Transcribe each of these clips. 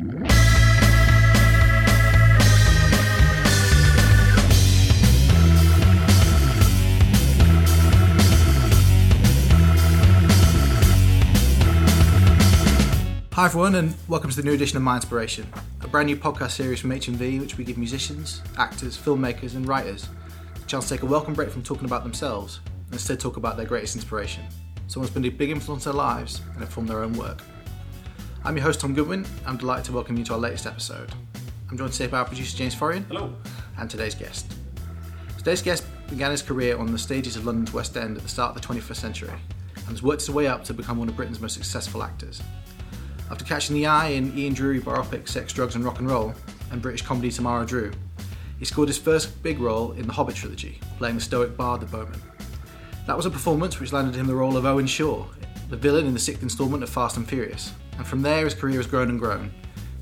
Hi everyone, and welcome to the new edition of My Inspiration, a brand new podcast series from HMV, which we give musicians, actors, filmmakers, and writers a chance to take a welcome break from talking about themselves and instead talk about their greatest inspiration, someone who's been a big influence on their lives and have formed their own work. I'm your host Tom Goodwin. I'm delighted to welcome you to our latest episode. I'm joined today by our producer James Forian. Hello. And today's guest. Today's guest began his career on the stages of London's West End at the start of the 21st century and has worked his way up to become one of Britain's most successful actors. After catching the eye in Ian Dury biopic Sex, Drugs and Rock and Roll and British comedy Tamara Drewe, he scored his first big role in the Hobbit trilogy, playing the stoic bard the Bowman. That was a performance which landed him the role of Owen Shaw, the villain in the sixth instalment of Fast and Furious, and from there his career has grown and grown,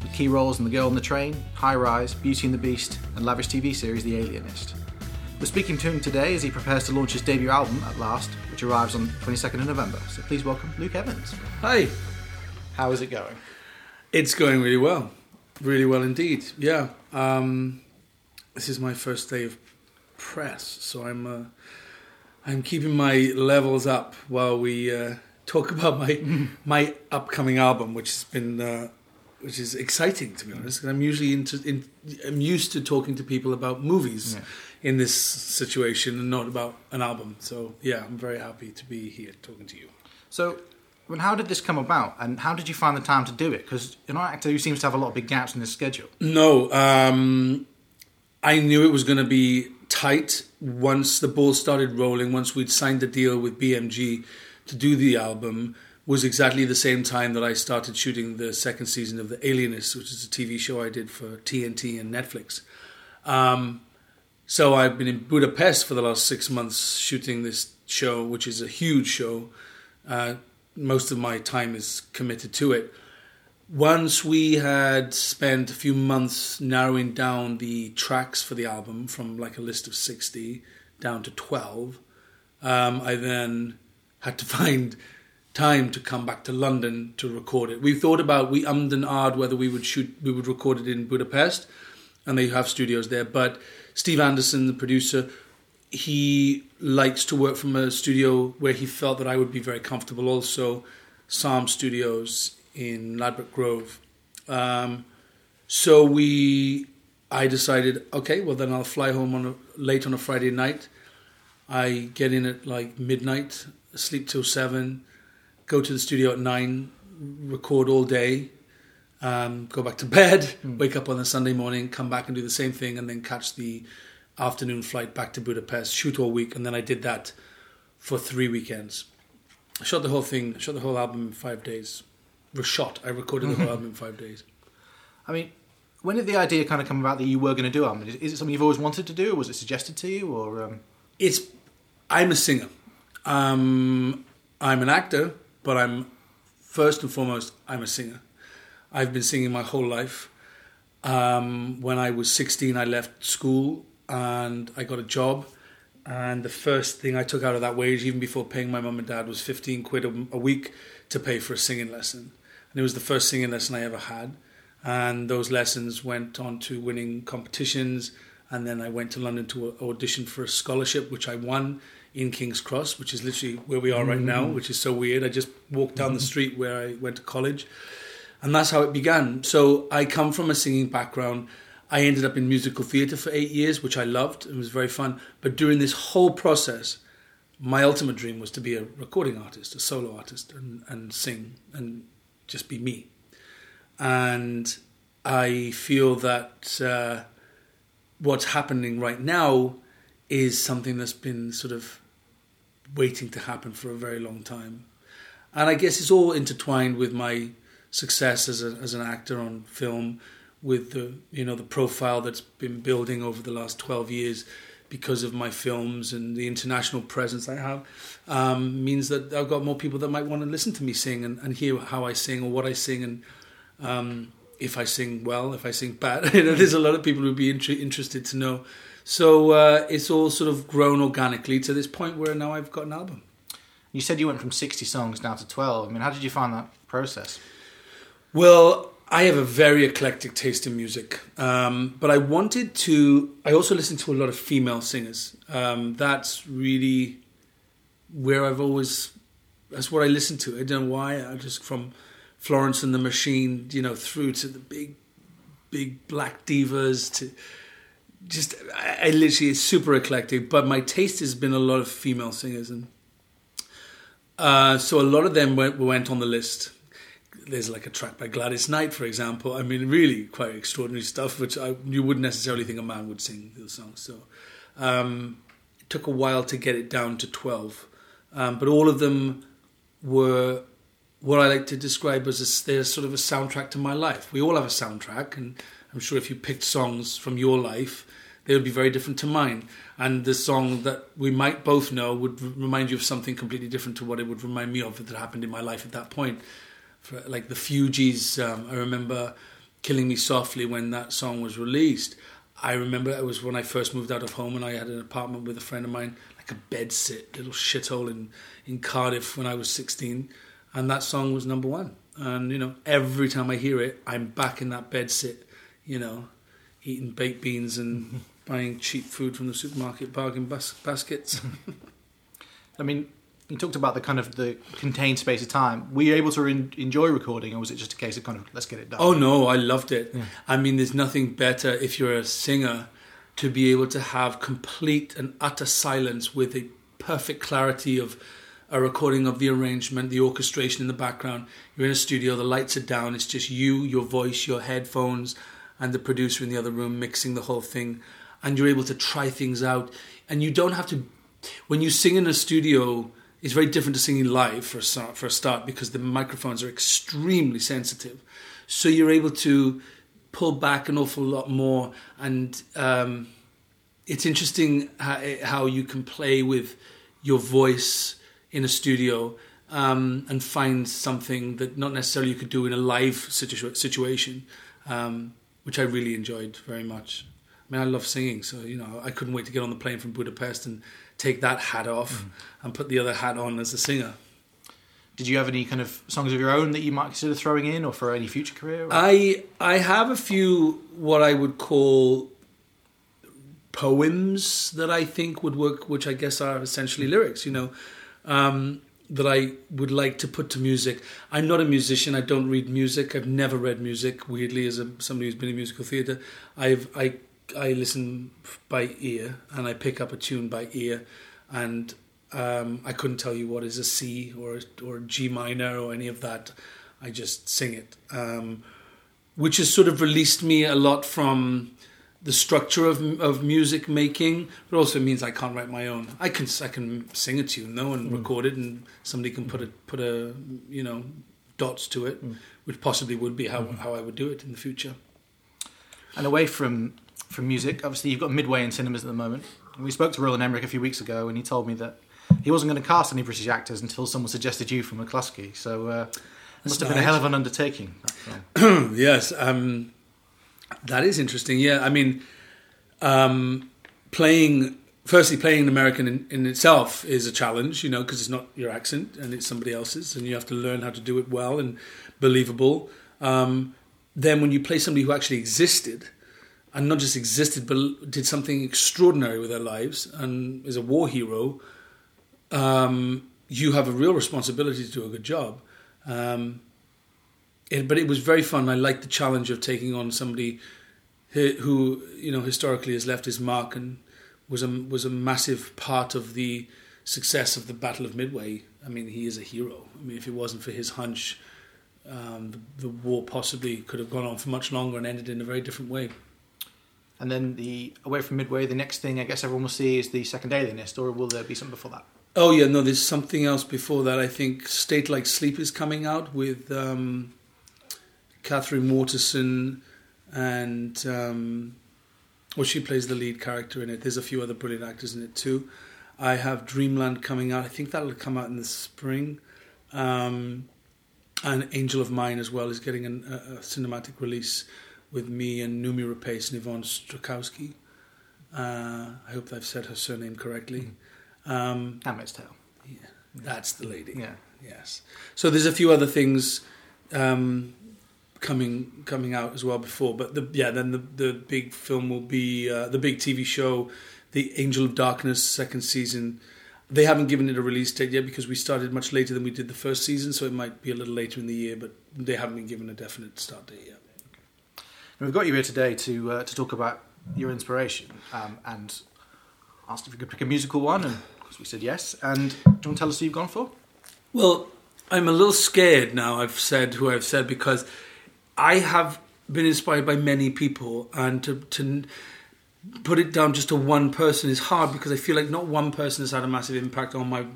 with key roles in The Girl on the Train, High Rise, Beauty and the Beast, and lavish TV series The Alienist. We're speaking to him today as he prepares to launch his debut album at last, which arrives on 22nd of November. So please welcome Luke Evans. Hi. How is it going? It's going really well. Really well indeed. Yeah. Um, this is my first day of press, so I'm uh, I'm keeping my levels up while we uh, talk about my my upcoming album, which has been uh, which is exciting to be honest. I'm usually into in, I'm used to talking to people about movies Yeah. in this situation and not about an album. So yeah, I'm very happy to be here talking to you. So, I how did this come about, and how did you find the time to do it? Because you're an actor who seems to have a lot of big gaps in his schedule. No, um, I knew it was going to be tight once the ball started rolling. Once we'd signed the deal with BMG to do the album, was exactly the same time that I started shooting the second season of The Alienist, which is a TV show I did for TNT and Netflix. Um, so I've been in Budapest for the last six months shooting this show, which is a huge show. Uh, most of my time is committed to it. Once we had spent a few months narrowing down the tracks for the album from like a list of 60 down to 12, um, I then had to find time to come back to London to record it. We thought about, we ummed and ahed whether we would shoot, we would record it in Budapest, and they have studios there. But Steve Anderson, the producer, he likes to work from a studio where he felt that I would be very comfortable. Also, Sarm Studios in Ladbroke Grove. Um, so we, I decided, okay, well then I'll fly home on a, late on a Friday night. I get in at like midnight, sleep till seven, go to the studio at nine, record all day, um, go back to bed, wake up on the Sunday morning, come back and do the same thing, and then catch the afternoon flight back to Budapest, shoot all week, and then I did that for three weekends. I shot the whole thing, shot the whole album in five days. Was shot. I recorded the whole album in five days. I mean, when did the idea kind of come about that you were going to do album? Is is it something you've always wanted to do, or was it suggested to you, or um... It's. I'm a singer. Um, I'm an actor, but I'm first and foremost I'm a singer. I've been singing my whole life. Um, when I was 16, I left school and I got a job. And the first thing I took out of that wage, even before paying my mum and dad, was 15 quid a, a week to pay for a singing lesson. And it was the first singing lesson I ever had. And those lessons went on to winning competitions. And then I went to London to audition for a scholarship, which I won in King's Cross, which is literally where we are right now, which is so weird. I just walked down the street where I went to college. And that's how it began. So I come from a singing background. I ended up in musical theatre for eight years, which I loved. It was very fun. But during this whole process, my ultimate dream was to be a recording artist, a solo artist, and, and sing and just be me. And I feel that uh, what's happening right now is something that's been sort of waiting to happen for a very long time. And I guess it's all intertwined with my success as, a, as an actor on film, with the you know the profile that's been building over the last 12 years because of my films and the international presence I have um, means that I've got more people that might want to listen to me sing and, and hear how I sing or what I sing and um, if I sing well, if I sing bad. you know, there's a lot of people who'd be inter- interested to know. So uh, it's all sort of grown organically to this point where now I've got an album. You said you went from 60 songs down to 12. I mean, how did you find that process? Well, I have a very eclectic taste in music, um, but I wanted to. I also listen to a lot of female singers. Um, that's really where I've always. That's what I listen to. I don't know why. I just from Florence and the Machine, you know, through to the big, big black divas to just. I, I literally it's super eclectic, but my taste has been a lot of female singers, and uh, so a lot of them went, went on the list there's like a track by Gladys Knight, for example. I mean, really quite extraordinary stuff, which I, you wouldn't necessarily think a man would sing those songs. So um, it took a while to get it down to 12. Um, but all of them were what I like to describe as a, they're sort of a soundtrack to my life. We all have a soundtrack, and I'm sure if you picked songs from your life, they would be very different to mine. And the song that we might both know would remind you of something completely different to what it would remind me of that happened in my life at that point for, like the Fugees. Um, I remember "Killing Me Softly" when that song was released. I remember it was when I first moved out of home and I had an apartment with a friend of mine, like a bed sit little shithole in in Cardiff when I was sixteen, and that song was number one. And you know, every time I hear it, I'm back in that bed sit, you know, eating baked beans and buying cheap food from the supermarket bargain bas- baskets. I mean, you talked about the kind of the contained space of time. Were you able to in, enjoy recording, or was it just a case of kind of let's get it done? Oh no, I loved it. Yeah. I mean, there's nothing better if you're a singer to be able to have complete and utter silence with a perfect clarity of a recording of the arrangement, the orchestration in the background. You're in a studio, the lights are down. It's just you, your voice, your headphones, and the producer in the other room mixing the whole thing, and you're able to try things out. And you don't have to. When you sing in a studio it's very different to singing live for a start, for a start because the microphones are extremely sensitive. So you're able to pull back an awful lot more, and um, it's interesting how, how, you can play with your voice in a studio um, and find something that not necessarily you could do in a live situ- situation, um, which I really enjoyed very much. I mean, I love singing, so you know, I couldn't wait to get on the plane from Budapest and take that hat off mm. and put the other hat on as a singer. Did you have any kind of songs of your own that you might consider throwing in, or for any future career? Or? I I have a few what I would call poems that I think would work, which I guess are essentially lyrics. You know, um, that I would like to put to music. I'm not a musician. I don't read music. I've never read music. Weirdly, as a, somebody who's been in musical theatre, I've I I listen by ear and I pick up a tune by ear, and um, I couldn't tell you what is a C or or G minor or any of that. I just sing it, um, which has sort of released me a lot from the structure of of music making, but also means I can't write my own. I can I can sing a tune though and mm. record it, and somebody can put a put a you know dots to it, mm. which possibly would be how mm. how I would do it in the future. And away from from music. Obviously, you've got Midway in cinemas at the moment. We spoke to Roland Emmerich a few weeks ago, and he told me that he wasn't going to cast any British actors until someone suggested you for McCluskey. So uh, must have been a hell of an undertaking. yes, um, that is interesting. Yeah, I mean, um, playing firstly playing an American in, in, itself is a challenge, you know, because it's not your accent and it's somebody else's, and you have to learn how to do it well and believable. Um, then when you play somebody who actually existed and not just existed but did something extraordinary with their lives and is a war hero, um, you have a real responsibility to do a good job. Um, it, but it was very fun. I liked the challenge of taking on somebody who, who, you know, historically has left his mark and was a was a massive part of the success of the Battle of Midway. I mean, he is a hero. I mean, if it wasn't for his hunch, um, the, the war possibly could have gone on for much longer and ended in a very different way. And then the away from Midway, the next thing I guess everyone will see is the second alienist, or will there be something before that? Oh yeah, no, there's something else before that. I think State Like Sleep is coming out with um, Katherine Waterston, and um, well, she plays the lead character in it. There's a few other brilliant actors in it too. I have Dreamland coming out. I think that'll come out in the spring. Um, and Angel of Mine as well is getting an, a, a cinematic release with me and Noomi Rapace and Yvonne Strahovski. Uh, I hope I've said her surname correctly. Um, Handmaid's Tale. Yeah, that's the lady. Yeah. Yes. So there's a few other things um, coming coming out as well before. But the, yeah, then the the big film will be uh, the big TV show, The Angel of Darkness, second season. They haven't given it a release date yet because we started much later than we did the first season, so it might be a little later in the year. But they haven't been given a definite start date yet. And we've got you here today to uh, to talk about your inspiration um, and asked if you could pick a musical one, and of course we said yes. And do you want to tell us who you've gone for? Well, I'm a little scared now. I've said who I've said because I have been inspired by many people, and to to put it down just to one person is hard because I feel like not one person has had a massive impact on my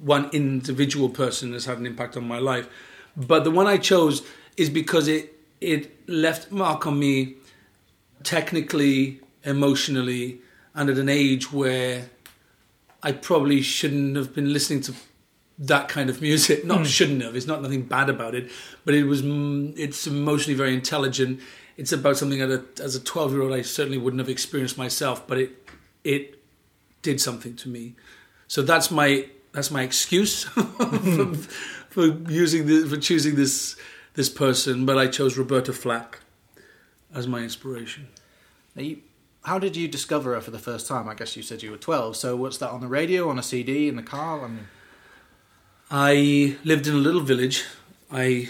one individual person has had an impact on my life. But the one I chose is because it it left mark on me technically, emotionally, and at an age where I probably shouldn't have been listening to that kind of music. Not mm. shouldn't have. It's not nothing bad about it, but it was. It's emotionally very intelligent. It's about something that a, as a twelve year old I certainly wouldn't have experienced myself, but it it did something to me. So that's my that's my excuse for, for, using the, for choosing this this person. But I chose Roberta Flack as my inspiration. Now You, how did you discover her for the first time? I guess you said you were twelve. So what's that on the radio, on a CD, in the car? I mean... I lived in a little village. I,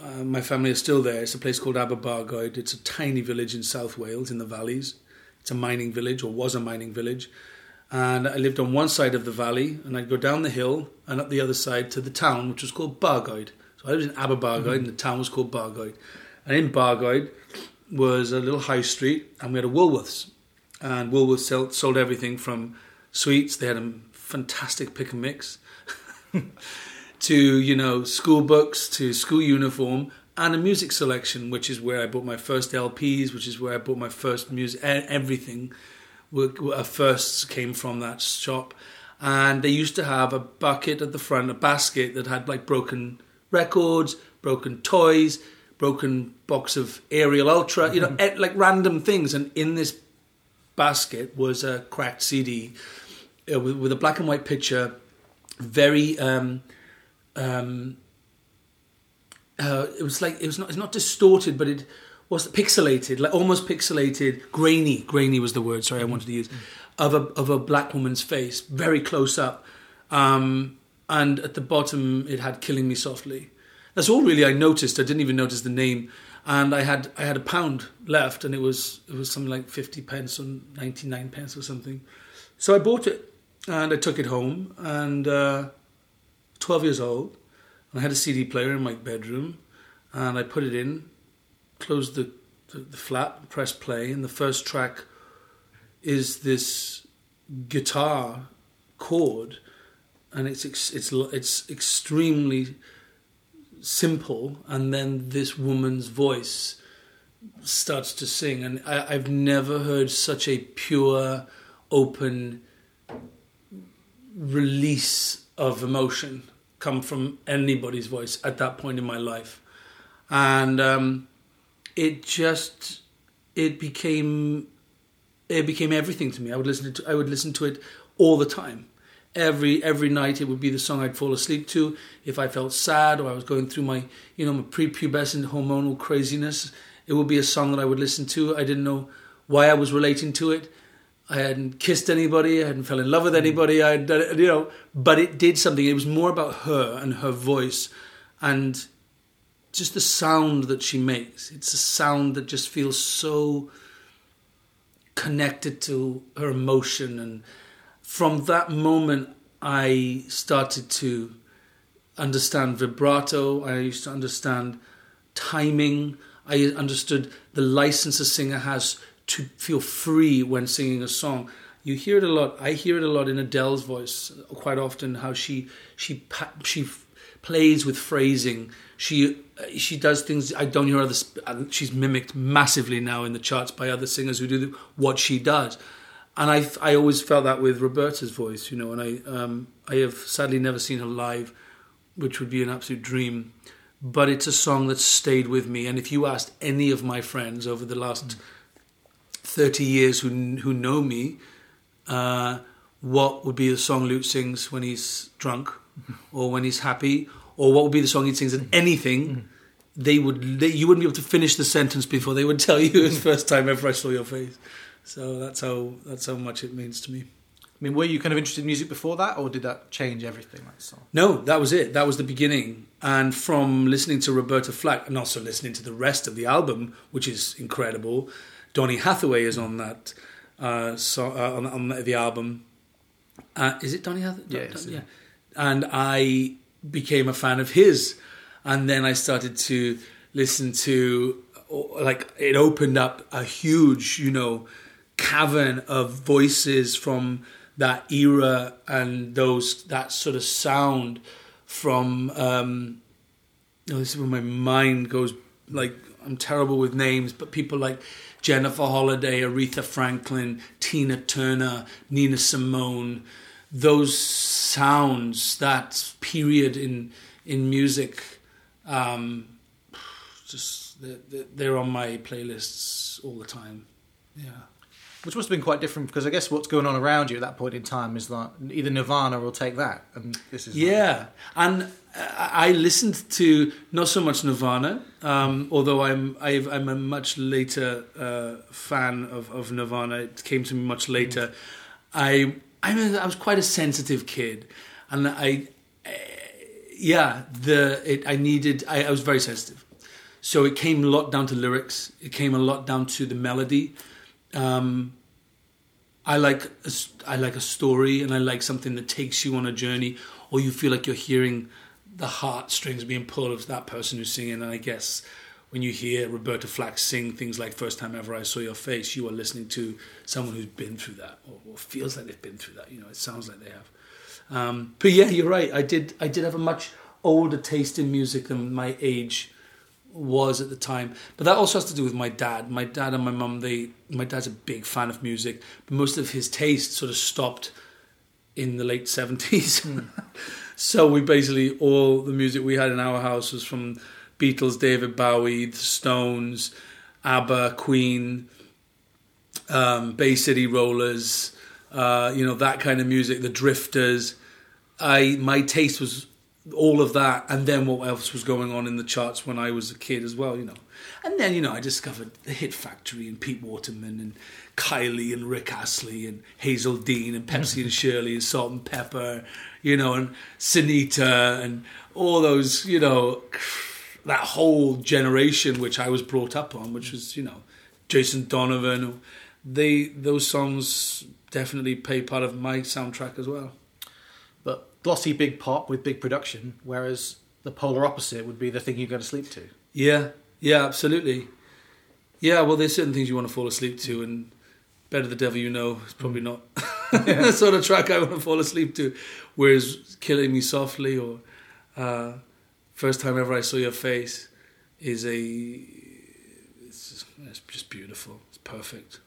uh, my family is still there. It's a place called Aberbargoed. It's a tiny village in South Wales, in the valleys. It's a mining village, or was a mining village. And I lived on one side of the valley, and I'd go down the hill and up the other side to the town, which was called Bargoed. So I lived in Aberbargoed, mm-hmm. and the town was called Bargoed. And in Bargoed was a little high street, and we had a Woolworths. And Woolworths sold, sold everything from sweets. They had a fantastic pick and mix to you know school books to school uniform and a music selection, which is where I bought my first LPs, which is where I bought my first music. Everything first came from that shop, and they used to have a bucket at the front, a basket that had like broken records, broken toys, broken box of Ariel Ultra, you know, like random things. And in this basket was a cracked CD uh, with a black and white picture very um, um, uh, it was like it was not it's not distorted, but it was pixelated, like almost pixelated, grainy. Grainy was the word. Sorry, I wanted to use of a of a black woman's face, very close up, um, and at the bottom it had "Killing Me Softly." That's all really I noticed. I didn't even notice the name, and I had I had a pound left, and it was it was something like fifty pence or ninety nine pence or something. So I bought it, and I took it home. And uh, 12 years old, I had a CD player in my bedroom, and I put it in, closed the, the, the flap, pressed play, and the first track is this guitar chord, and it's it's it's extremely simple, and then this woman's voice starts to sing, and I, I've never heard such a pure, open release of emotion come from anybody's voice at that point in my life, and um, it just it became it became everything to me. I would listen to I would listen to it all the time. Every every night it would be the song I'd fall asleep to if I felt sad or I was going through my you know my prepubescent hormonal craziness. It would be a song that I would listen to. I didn't know why I was relating to it. I hadn't kissed anybody, I hadn't fell in love with anybody, I you know, but it did something. It was more about her and her voice and just the sound that she makes. It's a sound that just feels so connected to her emotion. And from that moment, I started to understand vibrato, I used to understand timing, I understood the license a singer has to feel free when singing a song. You hear it a lot. I hear it a lot in Adele's voice quite often. How she she she plays with phrasing. She she does things I don't hear others. She's mimicked massively now in the charts by other singers who do what she does. And I I always felt that with Roberta's voice, you know. And I um, I have sadly never seen her live, which would be an absolute dream. But it's a song that stayed with me. And if you asked any of my friends over the last. Mm 30 years who, who know me, uh, what would be the song Luke sings when he's drunk or when he's happy, or what would be the song he sings at anything, they would they, you wouldn't be able to finish the sentence before they would tell you it's first time ever I saw your face. So that's how that's how much it means to me. I mean, were you kind of interested in music before that, or did that change everything? That song? No, that was it. That was the beginning. And from listening to Roberta Flack and also listening to the rest of the album, which is incredible, Donny Hathaway is on that uh, so, uh, on, on the album. Uh, is it Donny Hathaway? Yeah, Don- yeah. And I became a fan of his, and then I started to listen to like it opened up a huge, you know, cavern of voices from that era and those that sort of sound from um oh, this is when my mind goes like I'm terrible with names, but people like Jennifer Holliday, Aretha Franklin, Tina Turner, Nina Simone, those sounds, that period in in music, um, just they're, they're on my playlists all the time. Yeah. Which must have been quite different because I guess what's going on around you at that point in time is like either Nirvana will take that, and this is like- Yeah, and I I listened to not so much Nirvana, um, although I'm I've, I'm a much later uh, fan of, of Nirvana. It came to me much later. I I mean I was quite a sensitive kid, and I uh, yeah the it, I needed I, I was very sensitive, so it came a lot down to lyrics. It came a lot down to the melody. Um, I like a, I like a story, and I like something that takes you on a journey, or you feel like you're hearing the heartstrings being pulled of that person who's singing. And I guess when you hear Roberta Flack sing things like "First Time Ever I Saw Your Face," you are listening to someone who's been through that, or, or feels like they've been through that. You know, it sounds like they have. Um, but yeah, you're right. I did I did have a much older taste in music than my age was at the time. But that also has to do with my dad. My dad and my mum, they my dad's a big fan of music, but most of his taste sort of stopped in the late seventies. so we basically all the music we had in our house was from Beatles, David Bowie, the Stones, ABBA, Queen, um, Bay City Rollers, uh, you know that kind of music, the Drifters. I my taste was all of that, and then what else was going on in the charts when I was a kid as well, you know. And then you know I discovered the Hit Factory and Pete Waterman and Kylie and Rick Astley and Hazell Dean and Pepsi and Shirley and Salt-N-Pepa, you know, and Sinitta and all those, you know, that whole generation which I was brought up on, which was you know Jason Donovan. They those songs definitely play part of my soundtrack as well. Glossy big pop with big production, whereas the polar opposite would be the thing you go to sleep to. Yeah, yeah, absolutely. Yeah, well, there's certain things you want to fall asleep to, and "Better the Devil You Know" is probably not the sort of track I want to fall asleep to. Whereas "Killing Me Softly" or uh, "First Time Ever I Saw Your Face" is a it's just, it's just beautiful. It's perfect.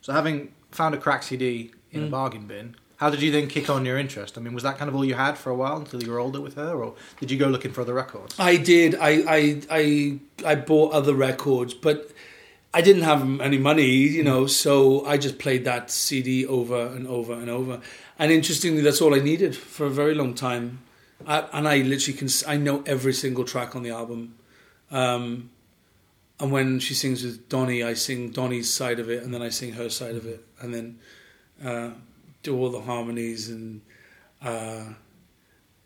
So having found a crack CD in Mm. a bargain bin, how did you then kick on your interest? I mean, was that kind of all you had for a while until you were older with her, or did you go looking for other records? I did. I I I I bought other records, but I didn't have any money, you know. So I just played that CD over and over and over. And interestingly, that's all I needed for a very long time. I, and I literally can. I know every single track on the album. Um, and when she sings with Donny, I sing Donny's side of it, and then I sing her side of it, and then uh, do all the harmonies and. Uh,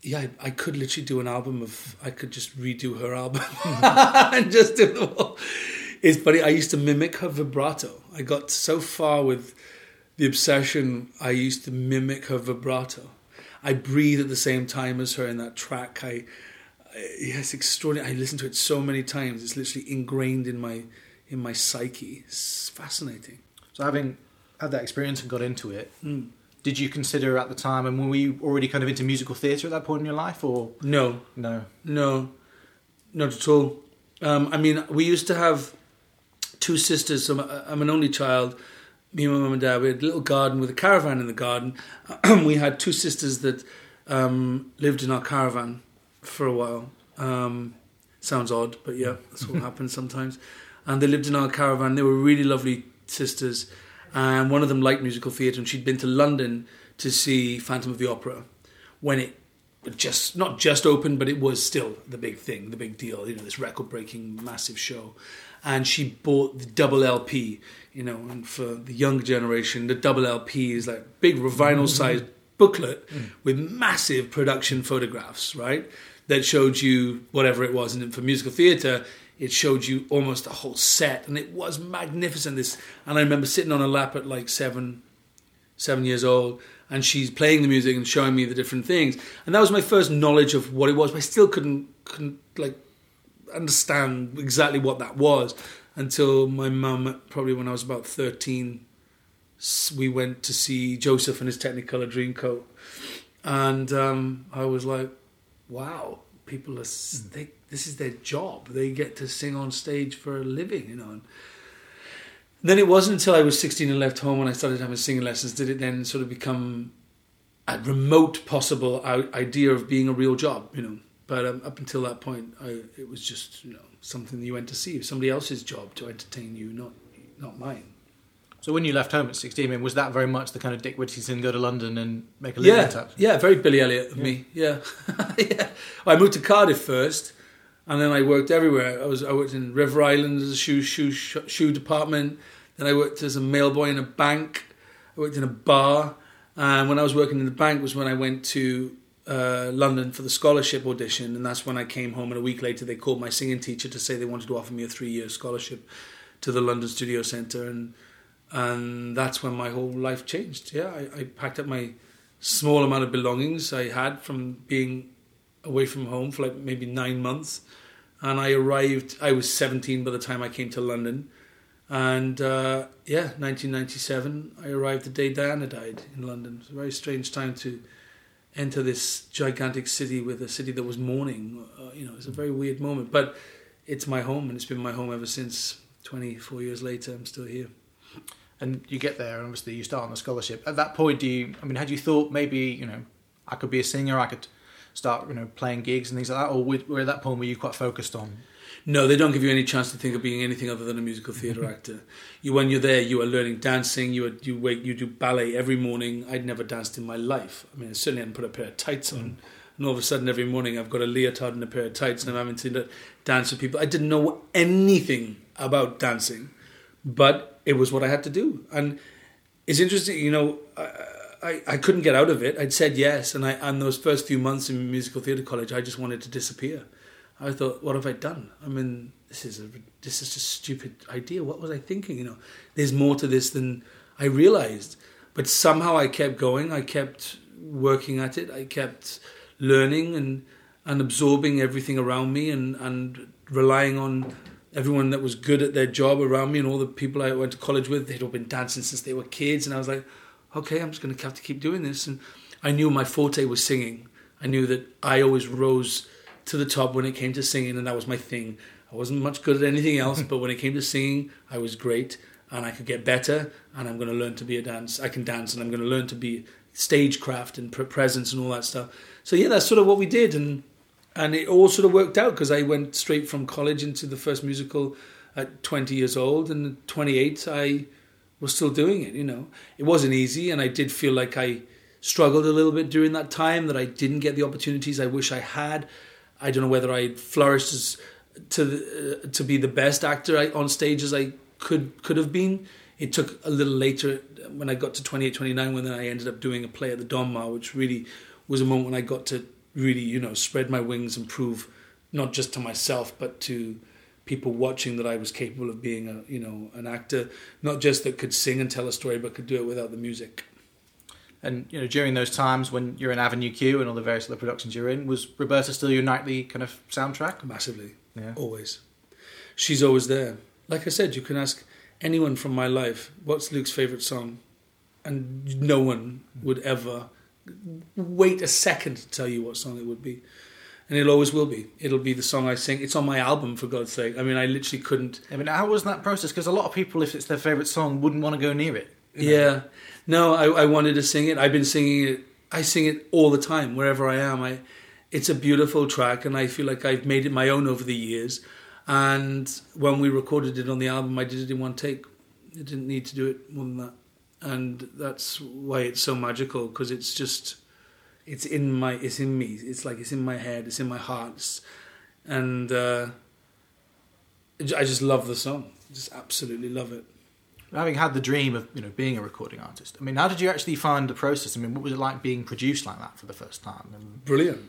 yeah, I, I could literally do an album of. I could just redo her album and just do the whole. It's funny. I used to mimic her vibrato. I got so far with the obsession. I used to mimic her vibrato. I breathe at the same time as her in that track. I, I yes, extraordinary. I listened to it so many times. It's literally ingrained in my in my psyche. It's fascinating. So having had that experience and got into it, Mm. Did you consider at the time, and were you already kind of into musical theatre at that point in your life, or No, no? No, not at all. Um, I mean, we used to have two sisters. So I'm- an only child. Me and my mum and dad. We had a little garden with a caravan in the garden. we had two sisters that um, lived in our caravan for a while. Um, sounds odd, but yeah, that's what happens sometimes. And they lived in our caravan. They were really lovely sisters. And one of them liked musical theatre, and she'd been to London to see Phantom of the Opera when it just not just opened, but it was still the big thing, the big deal. You know, this record-breaking, massive show, and she bought the double LP. You know, and for the younger generation, the double LP is like big vinyl-sized booklet mm. with massive production photographs, right? That showed you whatever it was, and for musical theatre, it showed you almost a whole set, and it was magnificent. This, and I remember sitting on a lap at like seven, seven years old, and she's playing the music and showing me the different things, and that was my first knowledge of what it was. But I still couldn't, couldn't like understand exactly what that was until my mum, probably when I was about thirteen, we went to see Joseph and his Technicolor Dreamcoat, and um, I was like, "Wow, people are they, this is their job. They get to sing on stage for a living, you know." And then it wasn't until I was sixteen and left home when I started having singing lessons did it then sort of become a remote possible idea of being a real job, you know. But um, up until that point, I, it was just you know something that you went to see, somebody else's job to entertain you, not not mine. So when you left home at 16, I mean, was that very much the kind of Dick Whittington go to London and make a living yeah, type? Yeah, very Billy Elliot of Yeah. me. Yeah, yeah. I moved to Cardiff first, and then I worked everywhere. I was I worked in River Island as a shoe shoe shoe, shoe department. Then I worked as a mailboy in a bank. I worked in a bar, and when I was working in the bank was when I went to uh, London for the scholarship audition, and that's when I came home. And a week later, they called my singing teacher to say they wanted to offer me a three-year scholarship to the London Studio Centre, and and that's when my whole life changed. Yeah, I, I packed up my small amount of belongings I had from being away from home for like maybe nine months, and I arrived. I was seventeen by the time I came to London, and uh, yeah, nineteen ninety seven. I arrived the day Diana died in London. It was a very strange time to enter this gigantic city with a city that was mourning. Uh, you know, it's a very weird moment, but it's my home, and it's been my home ever since. Twenty four years later, I'm still here. And you get there, and obviously you start on the scholarship. At that point, do you? I mean, had you thought maybe you know I could be a singer, I could start you know playing gigs and things like that, or were, were at that point were you quite focused on? No, they don't give you any chance to think of being anything other than a musical theatre actor. You, when you're there, you are learning dancing. You are, you wait, you do ballet every morning. I'd never danced in my life. I mean, I certainly hadn't put a pair of tights on. Mm. And all of a sudden, every morning, I've got a leotard and a pair of tights, and I'm having to dance with people. I didn't know anything about dancing, but it was what I had to do. And it's interesting, you know. I, I, I couldn't get out of it. I'd said yes, and I and those first few months in musical theatre college, I just wanted to disappear. I thought, what have I done? I mean, this is a this is a stupid idea. What was I thinking? You know, there's more to this than I realized. But somehow I kept going. I kept working at it. I kept learning and and absorbing everything around me and and relying on everyone that was good at their job around me and all the people I went to college with. They'd all been dancing since they were kids, and I was like, okay, I'm just going to have to keep doing this. And I knew my forte was singing. I knew that I always rose to the top when it came to singing, and that was my thing. I wasn't much good at anything else, but when it came to singing, I was great, and I could get better. And I'm going to learn to be a dance. I can dance, and I'm going to learn to be stagecraft and pre- presence and all that stuff. So yeah, that's sort of what we did, and and it all sort of worked out because I went straight from college into the first musical at 20 years old, and at 28 I was still doing it. You know, it wasn't easy, and I did feel like I struggled a little bit during that time. That I didn't get the opportunities I wish I had. I don't know whether I flourished as to the, uh, to be the best actor I, on stage as I could could have been. It took a little later when I got to 28, 29 when then I ended up doing a play at the Donmar, which really was a moment when I got to really, you know, spread my wings and prove not just to myself but to people watching that I was capable of being a, you know, an actor, not just that could sing and tell a story but could do it without the music. And you know, during those times when you're in Avenue Q and all the various other productions you're in, was Roberta still your nightly kind of soundtrack? Massively. Yeah. Always. She's always there. Like I said, you can ask anyone from my life, what's Luke's favourite song? And no one would ever wait a second to tell you what song it would be. And it always will be. It'll be the song I sing. It's on my album, for God's sake. I mean, I literally couldn't. I mean, how was that process? Because a lot of people, if it's their favourite song, wouldn't want to go near it. you know? Yeah. No, I, I wanted to sing it. I've been singing it. I sing it all the time, wherever I am. I, it's a beautiful track, and I feel like I've made it my own over the years. And when we recorded it on the album, I did it in one take. I didn't need to do it more than that. And that's why it's so magical, because it's just It's in my, it's in me. It's like it's in my head. It's in my heart, and uh, I just love the song. Just absolutely love it. Having had the dream of you know being a recording artist, I mean, how did you actually find the process? I mean, what was it like being produced like that for the first time? And Brilliant.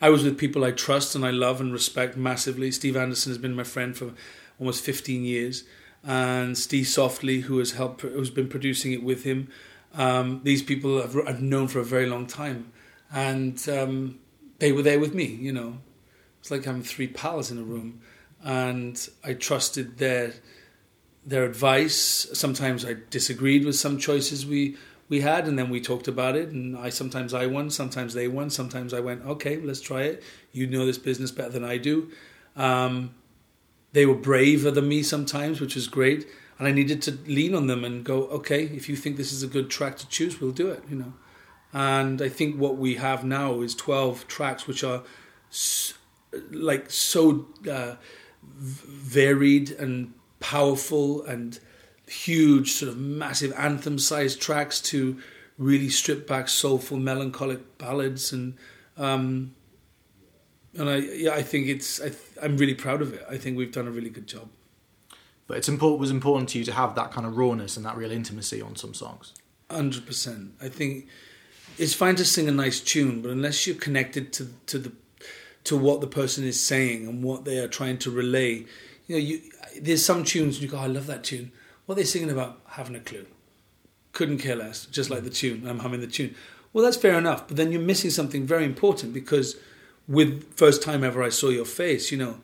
I was with people I trust and I love and respect massively. Steve Anderson has been my friend for almost 15 years, and Steve Softly, who has helped, who's been producing it with him. Um, these people I've, I've known for a very long time, and um, they were there with me. You know, it's like having three pals in a room, and I trusted their their advice. Sometimes I disagreed with some choices we we had, and then we talked about it. And I sometimes I won, sometimes they won, sometimes I went, okay, let's try it. You know this business better than I do. Um, they were braver than me sometimes, which was great. And I needed to lean on them and go, okay, if you think this is a good track to choose, we'll do it. You know. And I think what we have now is twelve tracks, which are like so uh, varied and powerful and huge, sort of massive anthem-sized tracks to really stripped back, soulful, melancholic ballads, and um, and I yeah, I think it's I, I'm really proud of it. I think we've done a really good job. but it's important was important to you to have that kind of rawness and that real intimacy on some songs. Hundred percent. I think it's fine to sing a nice tune, but unless you're connected to to the to what the person is saying and what they are trying to relay, you know, you there's some tunes and you go, "Oh, I love that tune. What are they singing about? Haven't a clue. Couldn't care less. Just like mm. the tune. I'm humming the tune. Well, that's fair enough. But then you're missing something very important because with first time ever I saw your face, you know,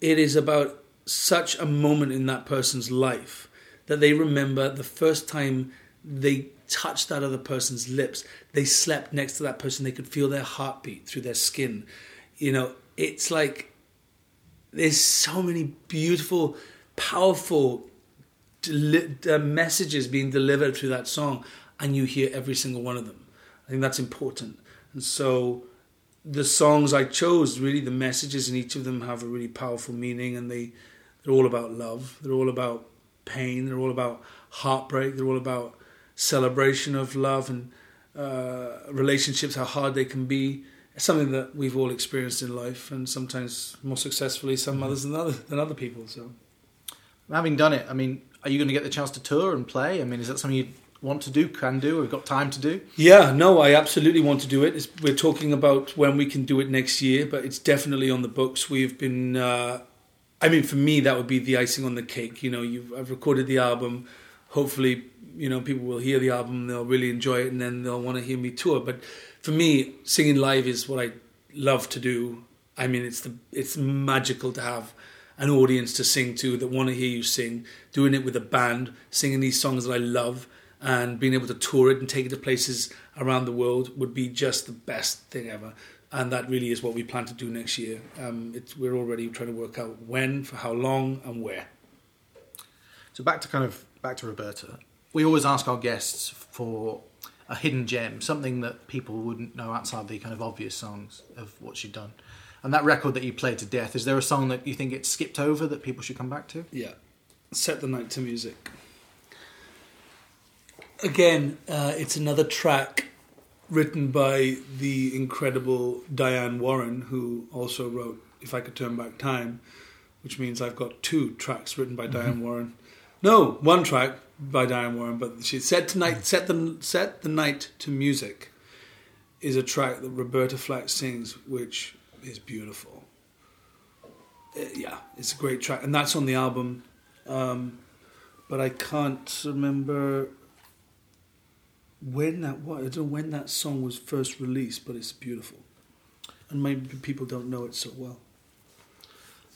it is about such a moment in that person's life that they remember the first time they touched that other person's lips, they slept next to that person, they could feel their heartbeat through their skin. You know, it's like there's so many beautiful, powerful deli- uh, messages being delivered through that song, and you hear every single one of them. I think that's important. And so the songs I chose, really, the messages in each of them have a really powerful meaning, and they they're all about love. They're all about pain. They're all about heartbreak. They're all about celebration of love and uh, relationships, how hard they can be. It's something that we've all experienced in life, and sometimes more successfully, some others than other than other people. So Having done it, I mean, are you going to get the chance to tour and play? I mean, is that something you want to do, can do, have got time to do? Yeah, no, I absolutely want to do it. It's, we're talking about when we can do it next year, but it's definitely on the books. We've been, uh, I mean, for me, that would be the icing on the cake. You know, you've, I've recorded the album. Hopefully, you know, people will hear the album, they'll really enjoy it, and then they'll want to hear me tour. But for me, singing live is what I love to do. I mean, it's the it's magical to have an audience to sing to that want to hear you sing, doing it with a band, singing these songs that I love, and being able to tour it and take it to places around the world would be just the best thing ever. And that really is what we plan to do next year. Um, it's, we're already trying to work out when, for how long, and where. So back to kind of back to Roberta. We always ask our guests for a hidden gem, something that people wouldn't know outside the kind of obvious songs of what she'd done. And that record that you played to death, is there a song that you think it skipped over that people should come back to? Yeah. Set the night to music. Again, uh, it's another track written by the incredible Diane Warren, who also wrote If I Could Turn Back Time, which means I've got two tracks written by Diane Warren. No, one track by Diane Warren, but she set tonight set the set the night to music is a track that Roberta Flack sings, which is beautiful. Uh, yeah, it's a great track, and that's on the album. Um, but I can't remember when that was. I don't know when that song was first released, but it's beautiful, and maybe people don't know it so well.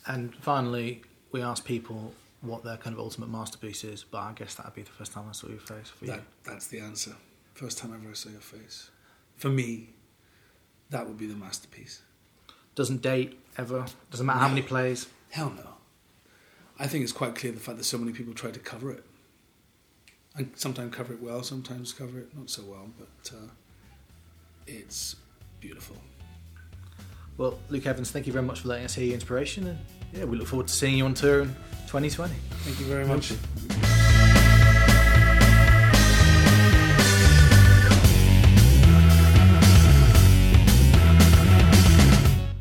And finally, we ask people what their kind of ultimate masterpiece is, but I guess that'd be the first time I saw your face for you. That's the answer. First time ever I saw your face. For me, that would be the masterpiece. Doesn't date ever, doesn't matter how many plays. Hell no. I think it's quite clear the fact that so many people try to cover it. And sometimes cover it well, sometimes cover it not so well, but uh, it's beautiful. Well, Luke Evans, thank you very much for letting us hear your inspiration, and yeah, we look forward to seeing you on tour in 2020. Thank you very much.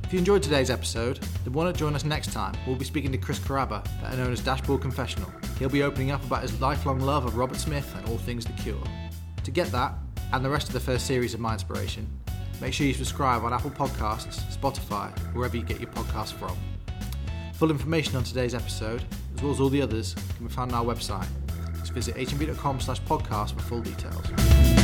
If you enjoyed today's episode, then why not join us next time? We'll be speaking to Chris Carrabba, better known as Dashboard Confessional. He'll be opening up about his lifelong love of Robert Smith and all things The Cure. To get that, and the rest of the first series of My Inspiration, make sure you subscribe on Apple Podcasts, Spotify, wherever you get your podcasts from. Full information on today's episode, as well as all the others, can be found on our website. Just visit hmv.com slash podcast for full details.